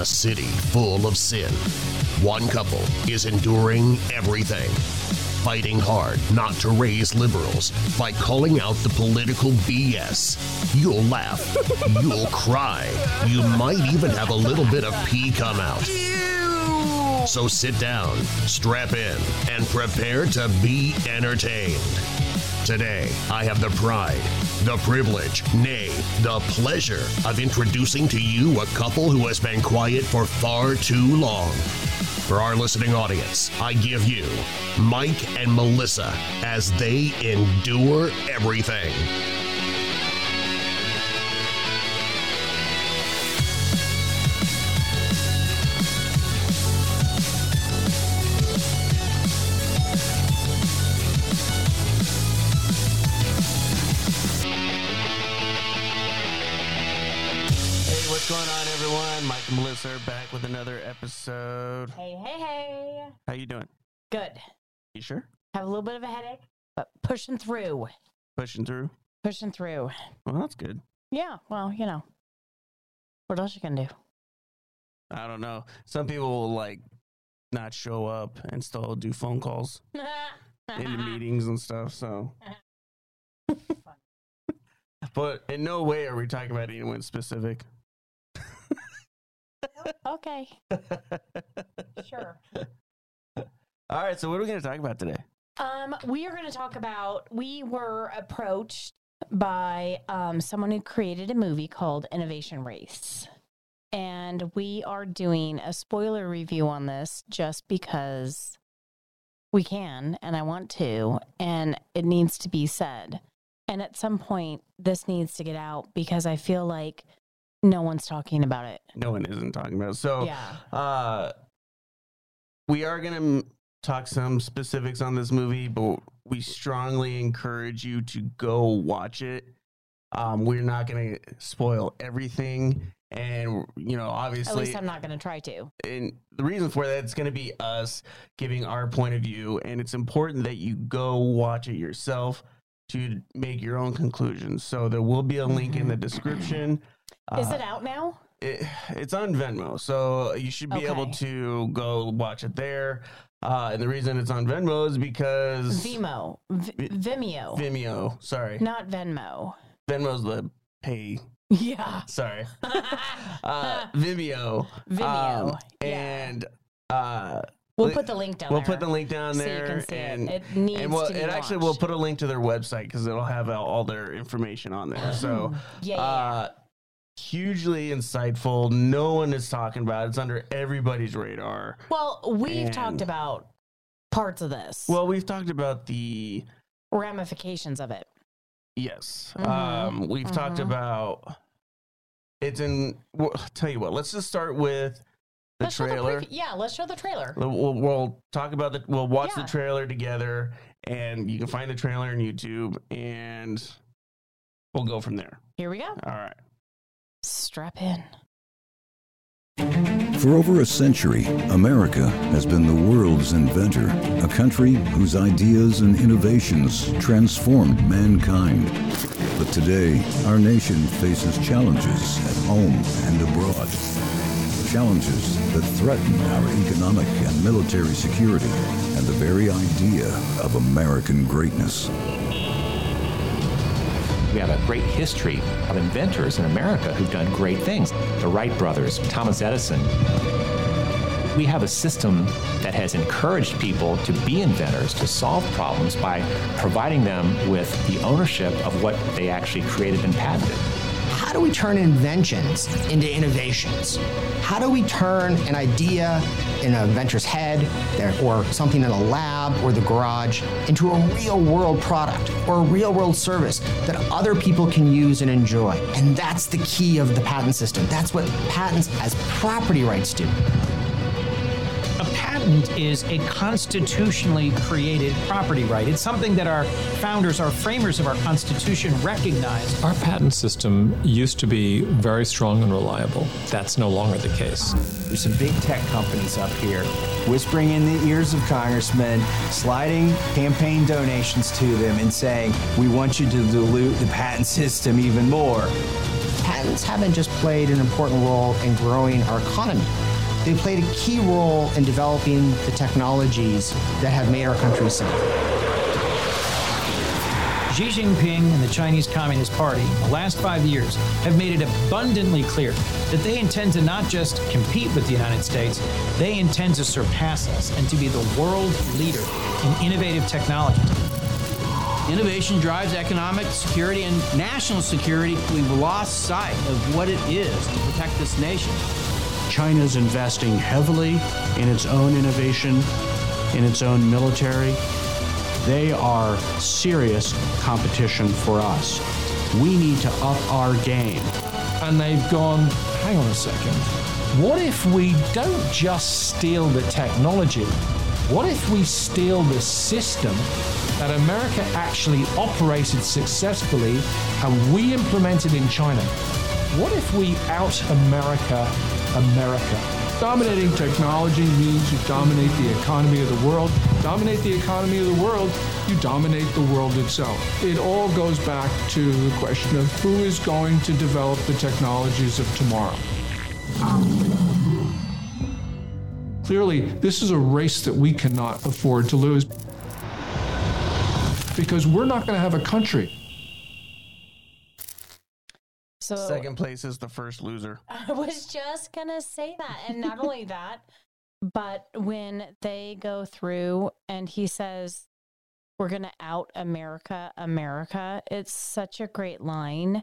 a city full of sin, one couple is enduring everything, fighting hard not to raise liberals by calling out the political BS. You'll laugh, you'll cry, you might even have a little bit of pee come out. So sit down, strap in, and prepare to be entertained. Today, I have the pride, the privilege, nay, the pleasure of introducing to you a couple who has been quiet for far too long. For our listening audience, I give you Mike and Melissa as they endure everything. Going on, everyone? Mike and Melissa are back with another episode. Hey, hey, hey. How you doing? Good. You sure? Have a little bit of a headache, but pushing through. Pushing through. Pushing through. Well, that's good. Yeah, well, you know. What else you can do? I don't know. Some people will like not show up and still do phone calls into meetings and stuff. So, but in no way are we talking about anyone specific. Okay. Sure. All right. So, what are we going to talk about today? Um, we are going to talk about we were approached by um, someone who created a movie called Innovation Race. And we are doing a spoiler review on this just because we can and I want to, and it needs to be said. And at some point, this needs to get out because I feel like no one's talking about it. No one isn't talking about. It. So, Yeah. Uh, we are going to talk some specifics on this movie, but we strongly encourage you to go watch it. Um, we're not going to spoil everything. And, you know, obviously. At least I'm not going to try to. and the reason for that it's going to be us giving our point of view. And it's important that you go watch it yourself to make your own conclusions. So there will be a link in the description. Is Uh, it out now? it, it's on Venmo, so you should be able to go watch it there. Uh, and the reason it's on Venmo is because Vimeo. V- Vimeo. Vimeo. Sorry, Not Venmo. Venmo's the pay. Yeah. Sorry, uh, Vimeo. Vimeo, Um, yeah. and uh, We'll put the link down we'll there. put the link down so you there, can see it. and It needs and we'll, to be and actually we'll put a link to their website because it'll have all, all their information on there. So Yeah, yeah, uh, hugely insightful. No one is talking about it. It's under everybody's radar. Well, we've and- talked about parts of this. Well, we've talked about the ramifications of it. yes. Mhm, Um, we've talked mhm. about it's in. Well, tell you what. Let's just start with the Let's trailer. preview- yeah, let's show the trailer. We'll, we'll, we'll talk about the. We'll watch Yeah. the trailer together, and you can find the trailer on YouTube, and we'll go from there. Here we go. All right. Strap in. For over a century, America has been the world's inventor, a country whose ideas and innovations transformed mankind. But today, our nation faces challenges at home and abroad. Challenges that threaten our economic and military security and the very idea of American greatness. We have a great history of inventors in America who've done great things. The Wright brothers, Thomas Edison. We have a system that has encouraged people to be inventors, to solve problems by providing them with the ownership of what they actually created and patented. How do we turn inventions into innovations? How do we turn an idea in an inventor's head or something in a lab or the garage into a real world product or a real world service that other people can use and enjoy? And that's the key of the patent system. That's what patents as property rights do. A patent is a constitutionally created property right. It's something that our founders, our framers of our Constitution recognized. Our patent system used to be very strong and reliable. That's no longer the case. There's some big tech companies up here whispering in the ears of congressmen, sliding campaign donations to them, and saying, We want you to dilute the patent system even more. patents haven't just played an important role in growing our economy. They played a key role in developing the technologies that have made our country safe. Xi Jinping and the Chinese Communist Party in the last five years have made it abundantly clear that they intend to not just compete with the United States, they intend to surpass us and to be the world leader in innovative technologies. Innovation drives economic security and national security. We've lost sight of what it is to protect this nation. China's investing heavily in its own innovation, in its own military. They are serious competition for us. We need to up our game. And they've gone, hang on a second. What if we don't just steal the technology? What if we steal the system that America actually operated successfully and we implemented in China? What if we out America America? Dominating technology means you dominate the economy of the world. Dominate the economy of the world, you dominate the world itself. It all goes back to the question of who is going to develop the technologies of tomorrow. Clearly, this is a race that we cannot afford to lose because we're not going to have a country. So Second place is the first loser. I was just gonna say that, and not only that, but when they go through and he says, "We're gonna out America, America," it's such a great line.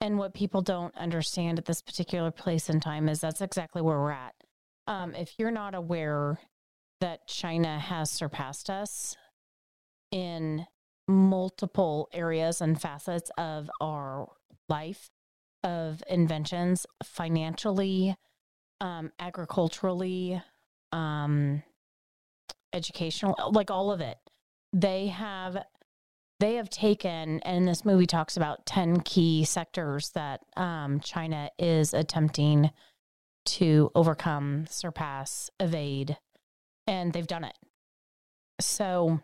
And what people don't understand at this particular place in time is that's exactly where we're at. Um, if you're not aware that China has surpassed us in multiple areas and facets of our life, of inventions financially, um, agriculturally, um, educational, like all of it. They have they have taken, and this movie talks about ten key sectors that um, China is attempting to overcome, surpass, evade, and they've done it. So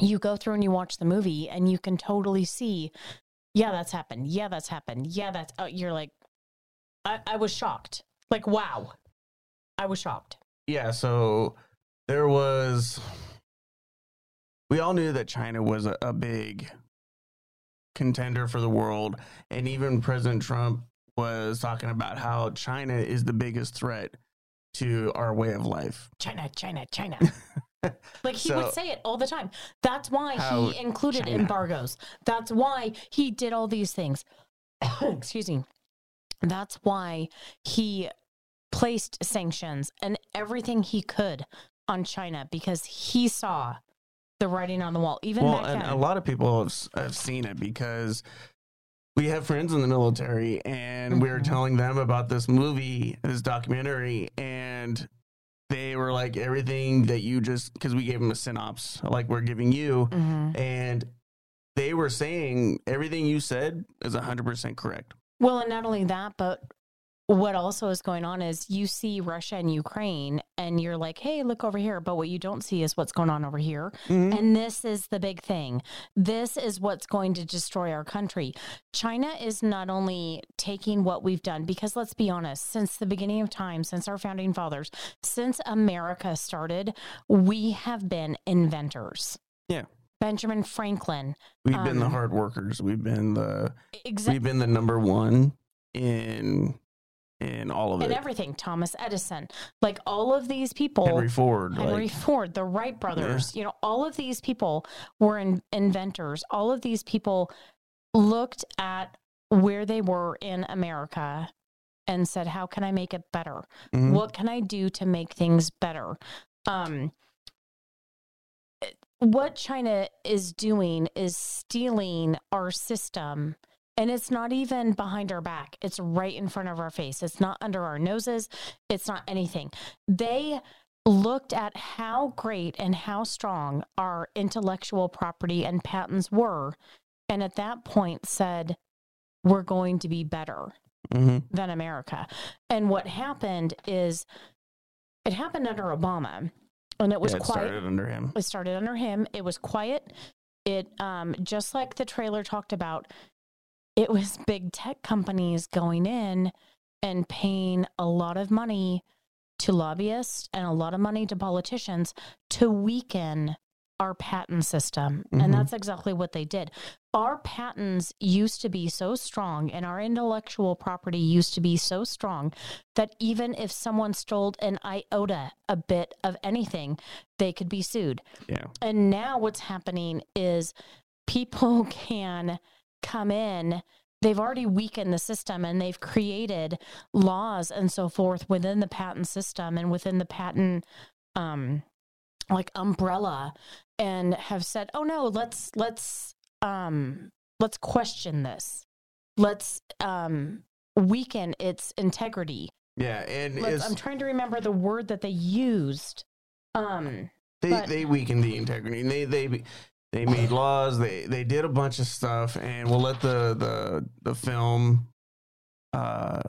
you go through and you watch the movie, and you can totally see yeah, that's happened. Yeah, that's happened. Yeah, that's, oh, you're like, I, I was shocked. Like, wow. I was shocked. Yeah, so there was. We all knew that China was a, a big contender for the world, and even President Trump was talking about how China is the biggest threat to our way of life. China, China, China. like he So- would say it all the time. That's why How he included China. embargoes. That's why he did all these things. Excuse me. That's why he placed sanctions and everything he could on China because he saw the writing on the wall. Even well, and a lot of people have, have seen it because we have friends in the military, and we were mm-hmm. telling them about this movie, this documentary, and they were like, everything that you just because we gave them a synopsis, like we're giving you, Mhm. and they were saying everything you said is hundred percent correct. Well, and not only that, but what also is going on is you see Russia and Ukraine, and you're like, hey, look over here. But what you don't see is what's going on over here. Mm-hmm. And this is the big thing. This is what's going to destroy our country. China is not only taking what we've done, because let's be honest, since the beginning of time, since our founding fathers, since America started, we have been inventors. Yeah. Benjamin Franklin. We've been the um, hard workers. We've been the Exactly. we've been the number one in in all of and it. And everything. Thomas Edison, like all of these people, Henry Ford, Henry like Ford, the Wright brothers, you know, all of these people were in, inventors. All of these people looked at where they were in America and said, "How can I make it better? Mhm. What can I do to make things better?" Um, what China is doing is stealing our system. And it's not even behind our back. It's right in front of our face. It's not under our noses. It's not anything. They looked at how great and how strong our intellectual property and patents were. And at that point said, we're going to be better Mhm. than America. And what happened is it happened under Obama and it was Yeah, it quiet. started under him. It started under him. It was quiet. It um just like the trailer talked about, it was big tech companies going in and paying a lot of money to lobbyists and a lot of money to politicians to weaken our patent system. Mhm. And that's exactly what they did. Our patents used to be so strong and our intellectual property used to be so strong that even if someone stole an iota, a bit of anything, they could be sued. Yeah. And now what's happening is people can come in. They've already weakened the system and they've created laws and so forth within the patent system and within the patent um like umbrella and have said, "Oh no, let's let's um let's question this. Let's um weaken its integrity." Yeah, and I'm trying to remember the word that they used. Um they but- they weakened the integrity. And they they they made laws. They they did a bunch of stuff, and we'll let the the the film uh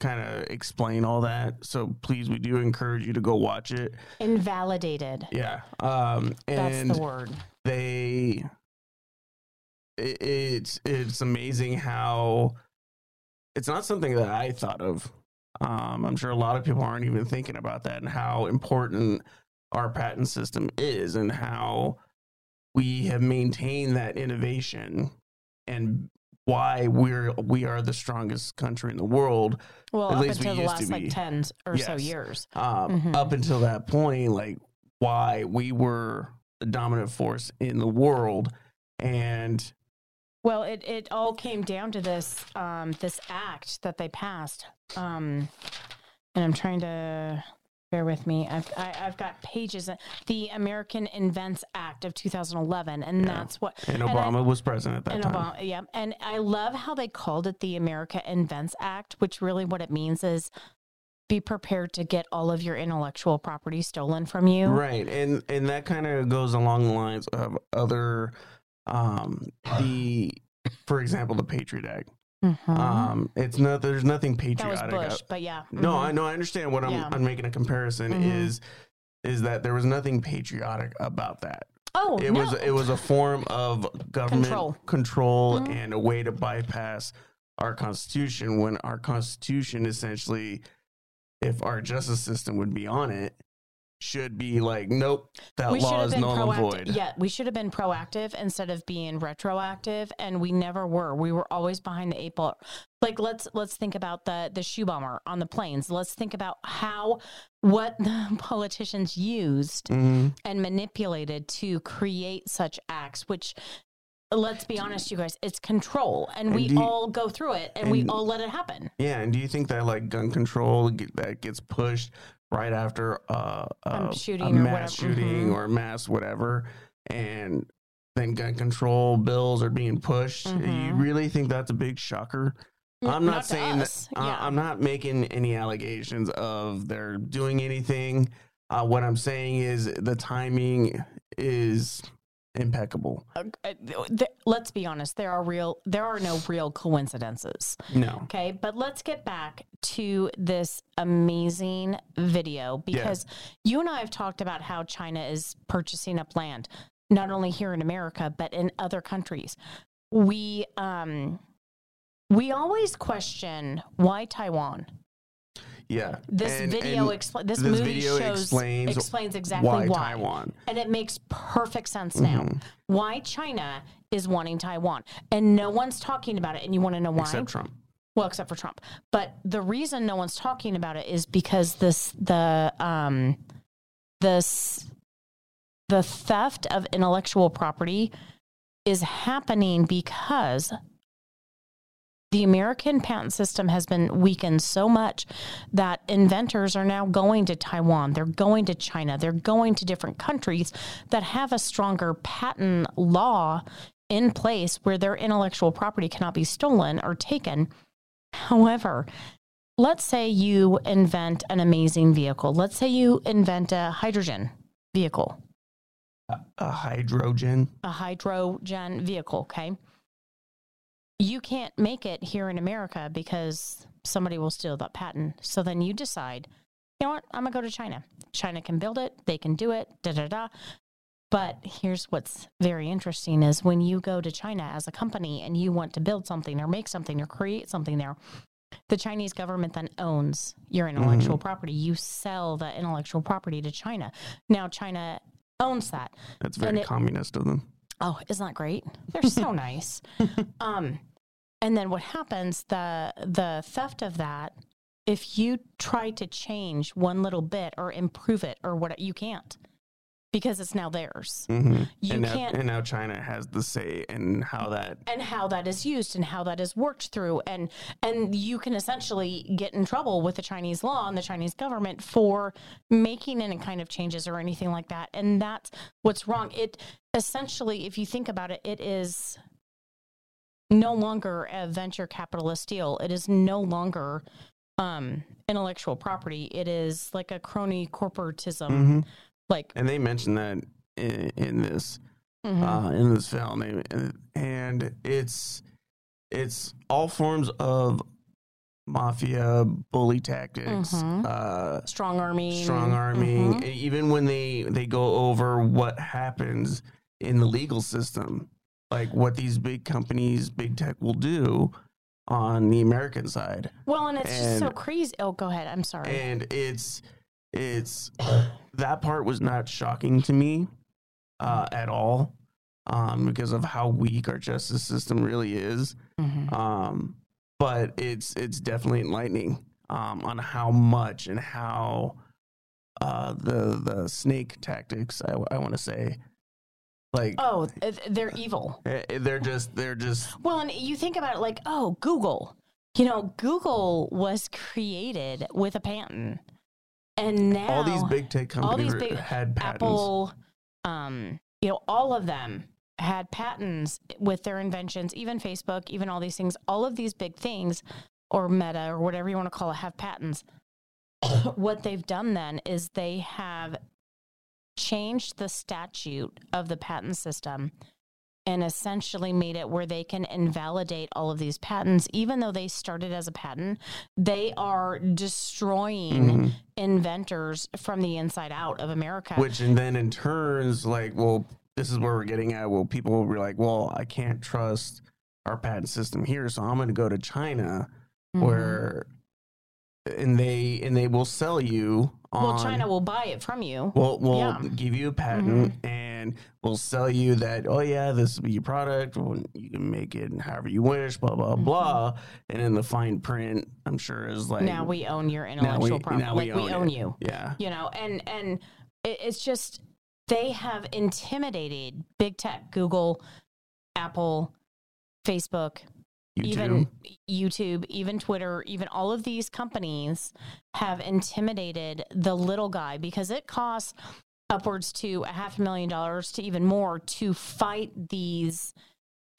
kind of explain all that. So please, we do encourage you to go watch it. invalidated. Yeah, um, and That's the word. they it, it's it's amazing how it's not something that I thought of. Um, I'm sure a lot of people aren't even thinking about that and how important our patent system is and how we have maintained that innovation and why we're we are the strongest country in the world. Well, At up least we until the used to last like. 10 or so years. Um, Mhm. Up until that point, like why we were the dominant force in the world, and Well, it, it all came down to this um, this act that they passed, um, and I'm trying to bear with me. I've I, I've got pages. The American Invents Act of 2011, and that's what and I- Obama was president at that and time. Obama, yeah, and I love how they called it the America Invents Act, which really what it means is be prepared to get all of your intellectual property stolen from you. Right, and and that kind of goes along the lines of other, um, the, for example, the Patriot Act. Mhm. Um, it's not there's nothing that was patriotic. Bush, out- but yeah. No, mhm. I know. I understand what I'm. Yeah. I'm making a comparison Mhm. is is that there was nothing patriotic about that. Oh, it no. was it was a form of government Control. control, Mhm. and a way to bypass our constitution when our constitution essentially if our justice system would be on it should be like nope that we law is null and proactive. void Yeah, we should have been proactive instead of being retroactive, and we never were. We were always behind the eight ball. Like let's let's think about the the shoe bomber on the planes. Let's think about how what the politicians used Mhm. and manipulated to create such acts, which. Let's be honest, you guys. It's control, and, And we you- all go through it, and, we all let it happen. yeah and do you think that like gun control get- that gets pushed right after uh, Um, a, shooting a or mass whatever. shooting Mhm. or mass whatever and then gun control bills are being pushed you Mhm. really think that's a big shocker I'm not, not saying that. uh, yeah. I'm not making any allegations of they're doing anything. Uh, what I'm saying is the timing is impeccable. Uh, uh, th- let's be honest. There are real. There are no real coincidences. No. Okay, but let's get back to this amazing video because you and I have talked about how China is purchasing up land, not only here in America but in other countries. We um we always question why Taiwan. Yeah. This And- video and expl- this movie video shows- explains, explains exactly why, why. Taiwan. And it makes perfect sense now. Mhm. Why China is wanting Taiwan. And no one's talking about it. And you want to know why? Except Trump. Well, except for Trump. But the reason no one's talking about it is because this the um this the theft of intellectual property is happening because the American patent system has been weakened so much that inventors are now going to Taiwan, they're going to China, they're going to different countries that have a stronger patent law in place where their intellectual property cannot be stolen or taken. However, let's say you invent an amazing vehicle. Let's say you invent a hydrogen vehicle, A hydrogen. a hydrogen vehicle, okay? You can't make it here in America because somebody will steal that patent. So then you decide, you know what, I'm gonna go to China. China can build it, they can do it, da da da. But here's what's very interesting is when you go to China as a company and you want to build something or make something or create something there, the Chinese government then owns your intellectual mm-hmm. property. You sell the intellectual property to China. Now China owns that. That's very it- communist of them. Oh, isn't that great? They're so nice. Um, and then what happens? The the theft of that. If you try to change one little bit or improve it or what, you can't because it's now theirs. Mhm. You and, now, can't- and now China has the say in how that. and how that is used and how that is worked through and and you can essentially get in trouble with the Chinese law and the Chinese government for making any kind of changes or anything like that and that's what's wrong it essentially if you think about it it is no longer a venture capitalist deal it is no longer um intellectual property it is like a crony corporatism Mhm. like And they mentioned that in, in this Mhm. uh, in this film, and it's it's all forms of mafia bully tactics, Mhm. uh, strong army strong arming. Even when they they go over what happens in the legal system, like what these big companies, big tech will do on the American side. well and it's just so crazy oh go ahead i'm sorry and it's it's that part was not shocking to me uh, at all um, because of how weak our justice system really is. Mm-hmm. Um, but it's it's definitely enlightening um, on how much and how uh, the the snake tactics I, want to say like Oh, they're evil. eh, they're just they're just Well, and you think about it like, oh, Google. You know, Google was created with a patent, and now all these big tech companies all these big had patents. Apple, um, you know, all of them had patents with their inventions. Even Facebook, even all these things, all of these big things, or Meta, or whatever you want to call it, have patents. what they've done then is they have changed the statute of the patent system and essentially made it where they can invalidate all of these patents even though they started as a patent they are destroying Mhm. inventors from the inside out of america which and then in turns like well this is where we're getting at well people will be like well i can't trust our patent system here so i'm going to go to china Mhm. where and they and they will sell you on well china will buy it from you We'll, we'll Yeah. Mm-hmm. give you a patent and we'll sell you that, oh, yeah, this will be your product. You can make it however you wish, blah, blah, blah. And in the fine print, I'm sure is like. Mm-hmm. now we own your intellectual property like we own it. you Yeah. you know and and it, it's just they have intimidated big tech google apple facebook even youtube even twitter even all of these companies have intimidated the little guy because it costs upwards to a half a million dollars to even more to fight these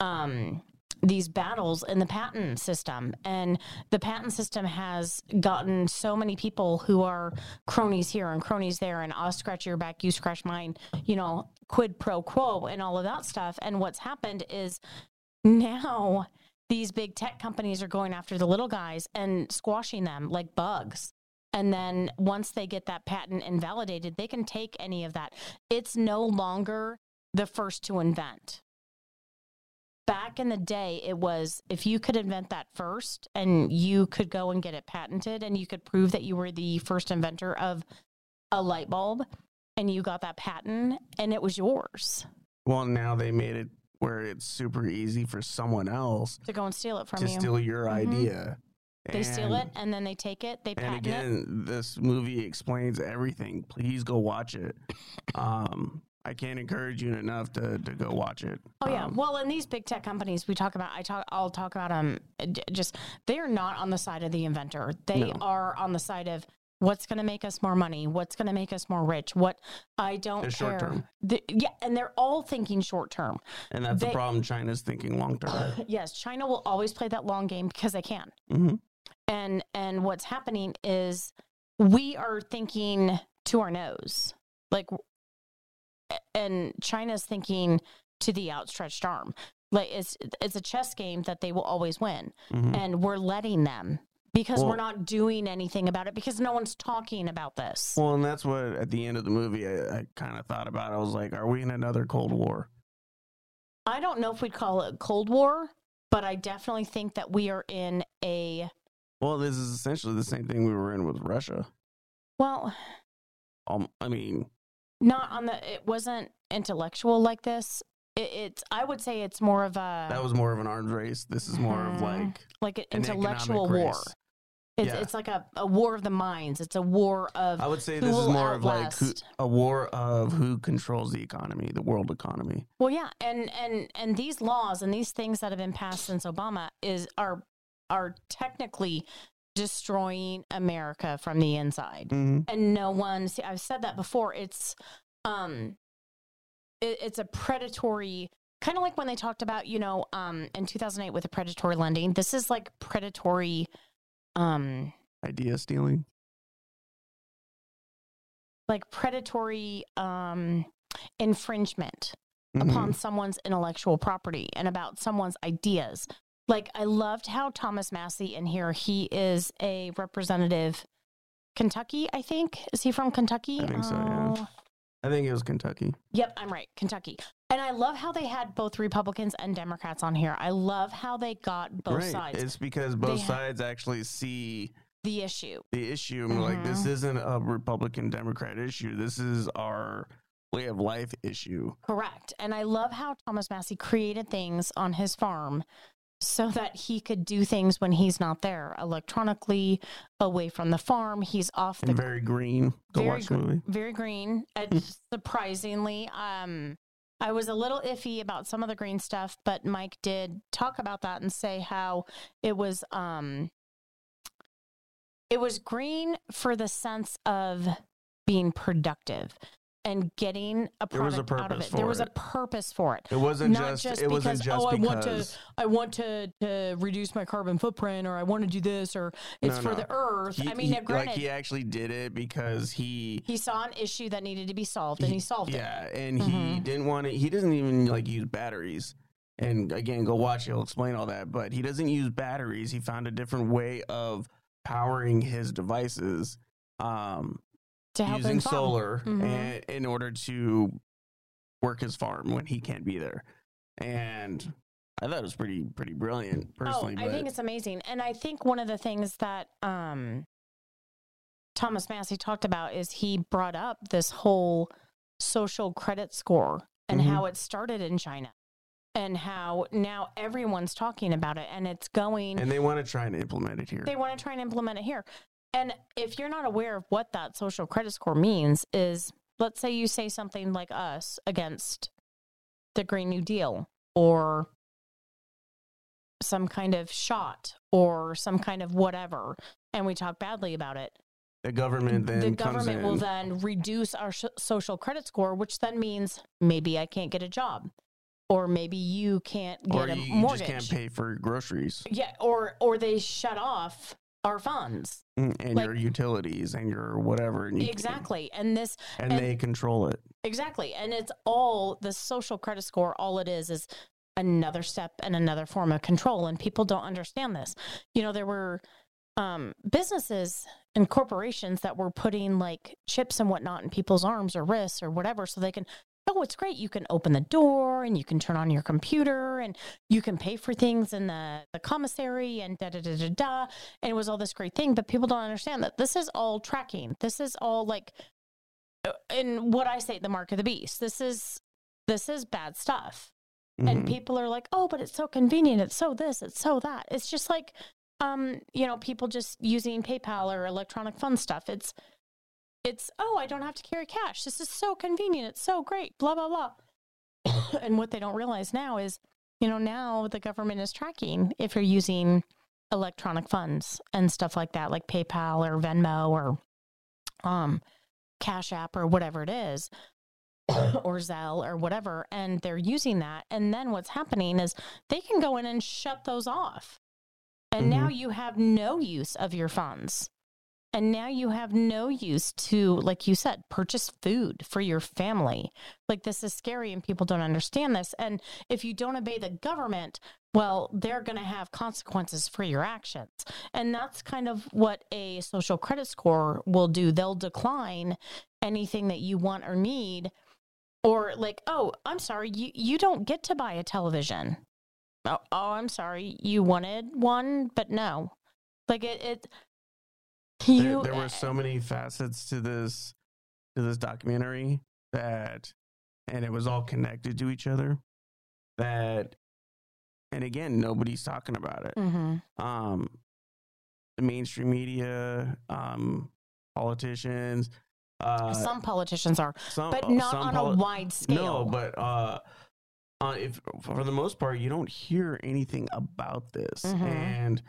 um these battles in the patent system. And the patent system has gotten so many people who are cronies here and cronies there and i'll scratch your back you scratch mine you know quid pro quo and all of that stuff. And what's happened is now these big tech companies are going after the little guys and squashing them like bugs. And then once they get that patent invalidated they can take any of that. It's no longer the first to invent. Back in the day it was if you could invent that first and you could go and get it patented and you could prove that you were the first inventor of a light bulb and you got that patent and it was yours. Well, now they made it where it's super easy for someone else to go and steal it from you. to you steal your Mhm. idea. they steal it and then they take it they And patent it again, this movie explains everything. Please go watch it. Um, I can't encourage you enough to, to go watch it. Oh yeah. Um, well, in these big tech companies, we talk about. I talk. I'll talk about them. Just they are not on the side of the inventor. They No. are on the side of what's going to make us more money. What's going to make us more rich. What I don't They're care. short term. The- yeah, and they're all thinking short term. and that's the problem. China's thinking long term. Yes, China will always play that long game because they can. Mhm. And and what's happening is we are thinking to our nose, like, and China's thinking to the outstretched arm. Like it's it's a chess game that they will always win, Mhm. and we're letting them because Well- we're not doing anything about it because no one's talking about this. Well, and that's what at the end of the movie I, I kind of thought about. I was like, are we in another Cold War? I don't know if we'd call it Cold War, but I definitely think that we are in a Well, this is essentially the same thing we were in with Russia. well, Um, I mean, not on the it wasn't intellectual like this. It, it's I would say it's more of a that was more of an arms race. This is more of Mhm. like like an an intellectual war. race. It's, Yeah. it's like a, a war of the minds. It's a war of I would say this is more of like who, a war of who controls the economy, the world economy. Well, yeah, and and and these laws and these things that have been passed since Obama is are are technically destroying America from the inside. Mhm. And no one, see, I've said that before. It's um, it, it's a predatory. Kind of like when they talked about, you know, um, in 2008 with the predatory lending. This is like predatory, um, Idea stealing. like predatory um, infringement Mhm. upon someone's intellectual property and about someone's ideas. Like I loved how Thomas Massie in here, he is a representative Kentucky, I think. Is he from Kentucky? I think so, yeah. Oh, I think it was Kentucky. Yep, I'm right. Kentucky. And I love how they had both Republicans and Democrats on here. I love how they got both right. sides. It's because They both ha- sides actually see the issue. the issue and like this Mhm. isn't a Republican Democrat issue. This is our way of life issue. Correct. And I love how Thomas Massie created things on his farm so that he could do things when he's not there electronically, away from the farm. He's off the And very green. Go very watch the movie. very green. Uh, surprisingly, um, I was a little iffy about some of the green stuff, but Mike did talk about that and say how it was um, it was green for the sense of being productive and getting a There was a product out of it. There was a purpose for it. It wasn't Not just- it wasn't because, just oh, I want to I want to, to reduce my carbon footprint or I want to do this or it's No, for no. the earth. He- I mean, he- granted, like he actually did it because he he saw an issue that needed to be solved and he solved yeah, it. Yeah, and he Mhm. didn't want to. He doesn't even like use batteries. And again, go watch. it. He'll explain all that. But he doesn't use batteries. He found a different way of powering his devices. Um, To help using solar Mhm. and, in order to work his farm when he can't be there. And I thought it was pretty pretty brilliant personally. oh, I think it's amazing. And I think one of the things that um, Thomas Massie talked about is he brought up this whole social credit score and Mhm. how it started in China and how now everyone's talking about it and it's going and they want to try and implement it here. they want to try and implement it here. And if you're not aware of what that social credit score means, is let's say you say something like us against the Green New Deal or some kind of shot or some kind of whatever, and we talk badly about it. the government then the government will then reduce our sh- social credit score, which then means maybe I can't get a job, or maybe you can't get or a you, you just can't pay for groceries Yeah, or or they shut off our funds. Mm, and Like- your utilities and your whatever. And you, Exactly. And this And, they control it. exactly. And it's all the social credit score, all it is is another step and another form of control. And people don't understand this. You know, there were um, businesses and corporations that were putting like chips and whatnot in people's arms or wrists or whatever so they can oh it's great you can open the door and you can turn on your computer and you can pay for things in the, the commissary and da da da da da and it was all this great thing but people don't understand that this is all tracking. This is all like uh, in what i say the mark of the beast. This is this is bad stuff. And Mhm. people are like oh but it's so convenient. It's so this it's so that. It's just like um you know people just using paypal or electronic fund stuff. It's it's oh i don't have to carry cash this is so convenient it's so great blah blah blah and what they don't realize now is you know now the government is tracking if you're using electronic funds and stuff like that like paypal or venmo or um cash app or whatever it is or Zelle or whatever, and they're using that. And then what's happening is they can go in and shut those off. And now you have no use of your funds. And now you have no use to, like you said, purchase food for your family. Like this is scary and people don't understand this. And if you don't obey the government, well, they're going to have consequences for your actions. And that's kind of what a social credit score will do. They'll decline anything that you want or need. Or like, oh, I'm sorry, you, you don't get to buy a television. Oh, oh, I'm sorry, you wanted one, but no. Like it, it you there were so many facets to this to this documentary that, and it was all connected to each other. That, and again, nobody's talking about it. Mhm. Um, the mainstream media, um, politicians. Uh, some politicians are, some- but uh, not on poli- a wide scale. No, but uh, uh, if for the most part you don't hear anything about this, Mhm. and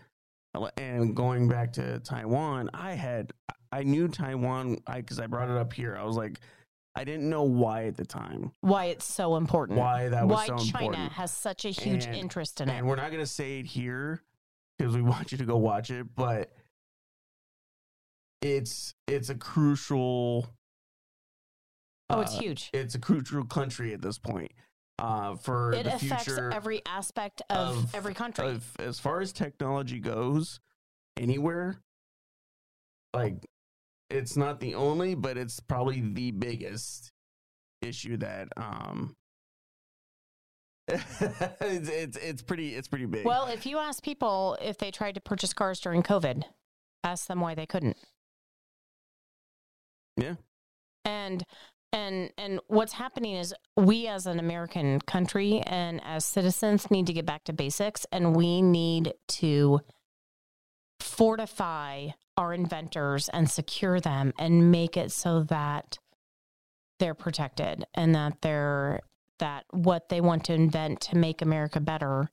and going back to Taiwan, I had I knew Taiwan because I, brought it up here. I was like, I didn't know why at the time. why it's so important. Why that was why so China important. has such a huge And- interest in it. And we're not going to say it here because we want you to go watch it, but it's it's a crucial. Oh, it's uh, huge. It's a crucial country at this point. Uh, for It the affects future every aspect of, every country. of- as far as technology goes, anywhere, like it's not the only, but it's probably the biggest issue that um it's, it's it's pretty it's pretty big. well, if you ask people if they tried to purchase cars during COVID, ask them why they couldn't. yeah. and and and what's happening is we as an american country and as citizens need to get back to basics and we need to fortify our inventors and secure them and make it so that they're protected and that they're that what they want to invent to make america better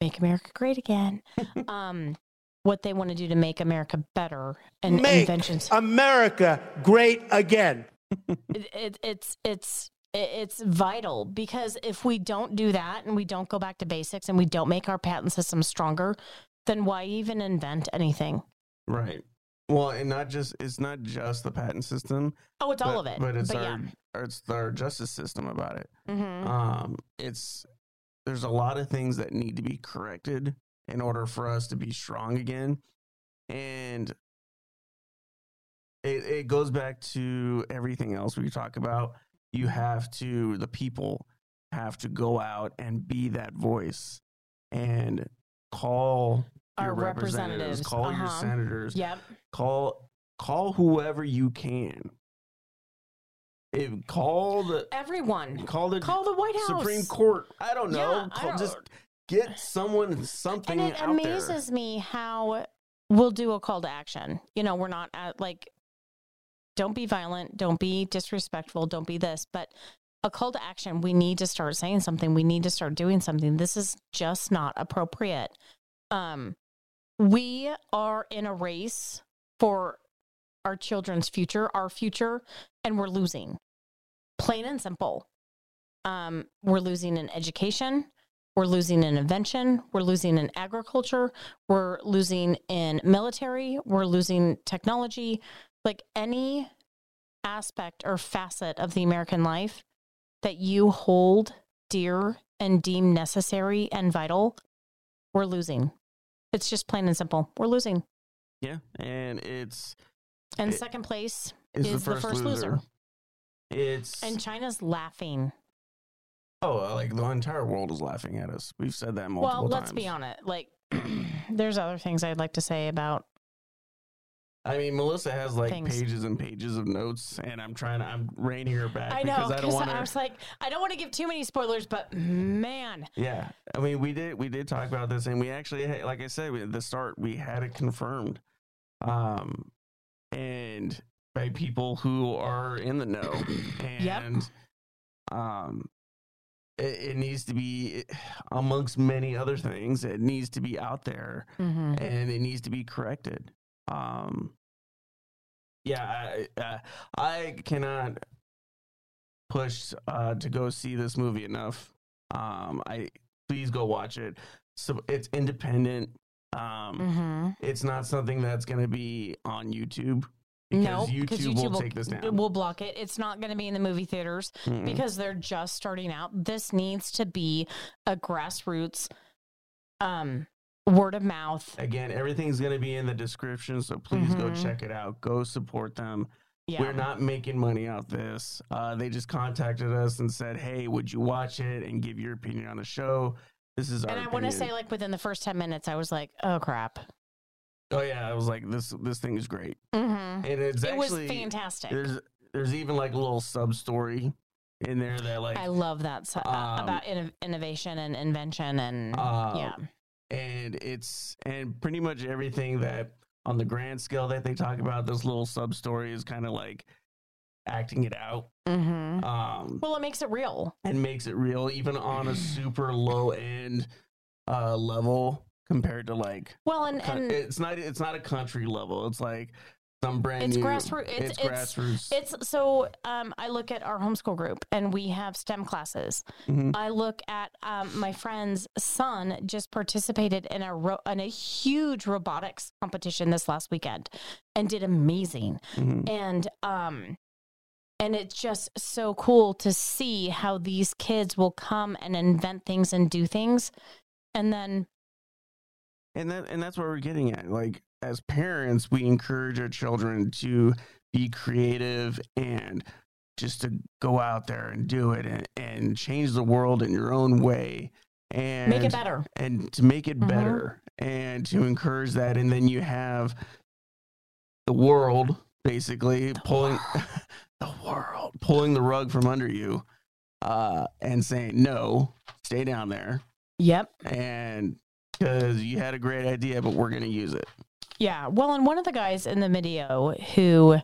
make america great again um what they want to do to make america better and Make inventions America great again. It, it, it's it's it's vital because if we don't do that and we don't go back to basics and we don't make our patent system stronger, then why even invent anything? Right. Well, and not just it's not just the patent system. Oh, it's all of it. But it's But our yeah. it's our justice system about it. Mhm. Um, it's there's a lot of things that need to be corrected in order for us to be strong again, and it it goes back to everything else we talk about. You have to the people have to go out and be that voice and call Our your representatives, representatives, call your uh-huh. senators, Yep. call call whoever you can. If, call the Everyone. call the Call the White House. Supreme Court. I don't know. Yeah, I don't- just get someone something And it out there. amazes me how we'll do a call to action. You know, we're not at like, don't be violent, don't be disrespectful, don't be this, but a call to action, we need to start saying something. We need to start doing something. This is just not appropriate. Um, we are in a race for our children's future, our future, and we're losing. Plain and simple. Um, we're losing in education. We're losing in invention. We're losing in agriculture. We're losing in military. We're losing technology. Like any aspect or facet of the American life that you hold dear and deem necessary and vital, we're losing. It's just plain and simple. We're losing. Yeah, and it's And it second place is is, the first, loser. It's And China's laughing. oh, like the entire world is laughing at us. We've said that multiple times. well, times. let's be honest. Like, there's other things I'd like to say about I mean, Melissa has like Things. pages and pages of notes, and I'm trying to I'm reining her back I know because I don't want I, was like, I don't want to give too many spoilers, but man, Yeah, I mean, we did we did talk about this, and we actually, had- like I said we- at the start, we had it confirmed, um, and by people who are in the know, and um, it, it needs to be amongst many other things. It needs to be out there, Mhm. and it needs to be corrected. Um, yeah, I, uh, I cannot push uh, to go see this movie enough. Um, I please go watch it. So it's independent. Um, Mm-hmm. It's not something that's going to be on YouTube No, because because YouTube, will, take this down. We'll block it. It's not going to be in the movie theaters Mm-mm. because they're just starting out. This needs to be a grassroots, um, word of mouth. Again, everything's going to be in the description, so please go Mhm. check it out. Go support them. Yeah. We're not making money out this. Uh, they just contacted us and said, "Hey, would you watch it and give your opinion on the show?" This is our. And I want to say, like within the first ten minutes, I was like, "Oh crap!" oh yeah, I was like, "This this thing is great," hmm and it's It was actually fantastic. There's there's even like a little sub story in there that like I love that so- uh, um, about inno- innovation and invention and Um, yeah. And it's and pretty much everything that on the grand scale that they talk about this little sub story is kind of like acting it out Mm-hmm. um Well, it makes it real. and makes it real even on a super low end uh level compared to like Well, and co- and it's not it's not a country level it's like some brand it's new grassroots. It's, it's, it's grassroots It's so um, I look at our homeschool group and we have STEM classes. Mhm. I look at um, my friend's son just participated in a ro- in a huge robotics competition this last weekend and did amazing. Mhm. And um and it's just so cool to see how these kids will come and invent things and do things and then and that and that's what we're getting at like as parents we encourage our children to be creative and just to go out there and do it and, and change the world in your own way and Make it better. and to make it Mhm. better and to encourage that and then you have the world basically pulling the world pulling the rug from under you uh and saying no stay down there Yep. and because you had a great idea, but we're going to use it. Yeah. Well, and one of the guys in the video who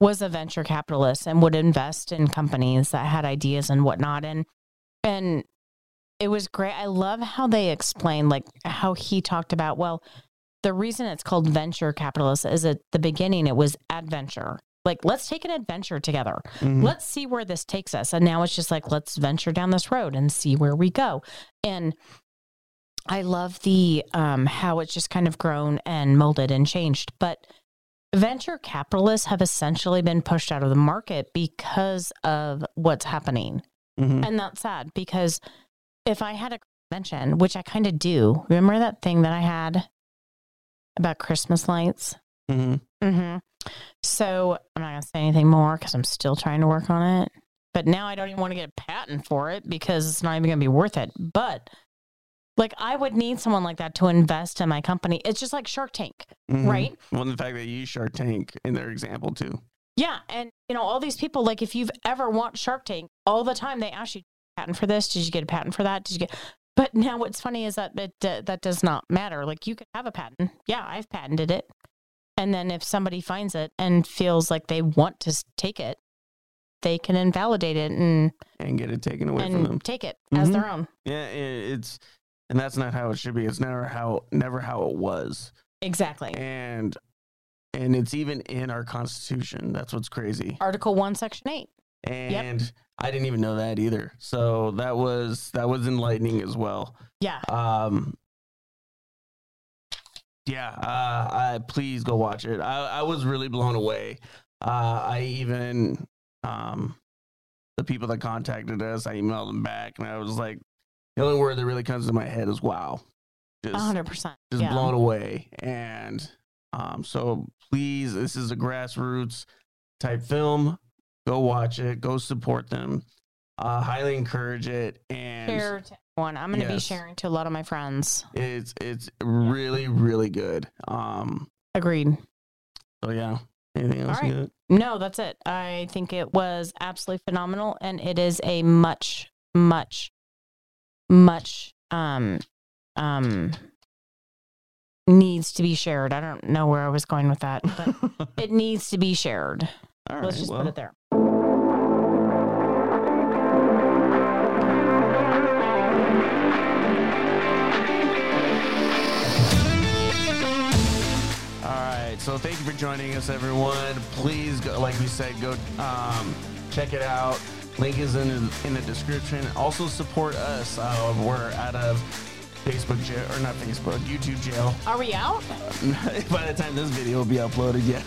was a venture capitalist and would invest in companies that had ideas and whatnot. And and it was great. I love how they explained like how he talked about, well, the reason it's called venture capitalist is at the beginning it was adventure. Like, let's take an adventure together. Mhm. Let's see where this takes us. And now it's just like, let's venture down this road and see where we go. And I love the um, how it's just kind of grown and molded and changed. But venture capitalists have essentially been pushed out of the market because of what's happening. Mhm. And that's sad because if I had a convention, which I kind of do, remember that thing that I had about Christmas lights? Mhm. Mm-hmm. So I'm not going to say anything more because I'm still trying to work on it. But now I don't even want to get a patent for it because it's not even going to be worth it. But like I would need someone like that to invest in my company. It's just like Shark Tank, Mhm. right? Well, the fact that you use Shark Tank in their example too. Yeah, and you know all these people. Like if you've ever watched Shark Tank, all the time they ask you patent for this. Did you get a patent for that? Did you get? But now what's funny is that it, uh, that does not matter. Like you could have a patent. Yeah, I've patented it. And then if somebody finds it and feels like they want to take it, they can invalidate it and and get it taken away from them. take it as Mhm. their own. Yeah, it's and that's not how it should be. It's never how never how it was. Exactly. And and it's even in our constitution. That's what's crazy. Article one, section eight. And I didn't even know that either. So that was that was enlightening as well. Yeah. Um yeah, uh, I, please go watch it. I, I was really blown away. Uh, I even um, the people that contacted us, I emailed them back, and I was like, the only word that really comes to my head is "wow." Just, hundred percent. just Yeah. blown away. And um, so please, this is a grassroots type film. Go watch it. Go support them. Uh, highly encourage it. And Share to everyone. I'm going to be sharing to a lot of my friends. it's it's really really good. Um, Agreed. so yeah. Anything else? Right. got? No, that's it. I think it was absolutely phenomenal, and it is a much, much, much um um needs to be shared. I don't know where I was going with that, but it needs to be shared. All Let's just well. put it there. All right. So thank you for joining us, everyone. Please, go, like we said, go um, check it out. Link is in the, in the description. Also support us. Uh, we're out of Facebook jail or not Facebook, YouTube jail. Are we out? By the time this video will be uploaded, yeah.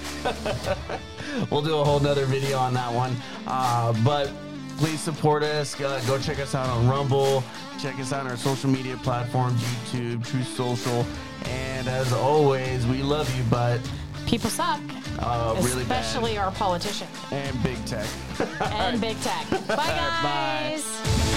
we'll do a whole nother video on that one. Uh, but please support us. Uh, go check us out on Rumble. Check us out on our social media platforms, YouTube, Truth Social. And as always, we love you, but People suck. uh, really bad. Especially our politicians And big tech. and big tech. Bye, Bye. guys.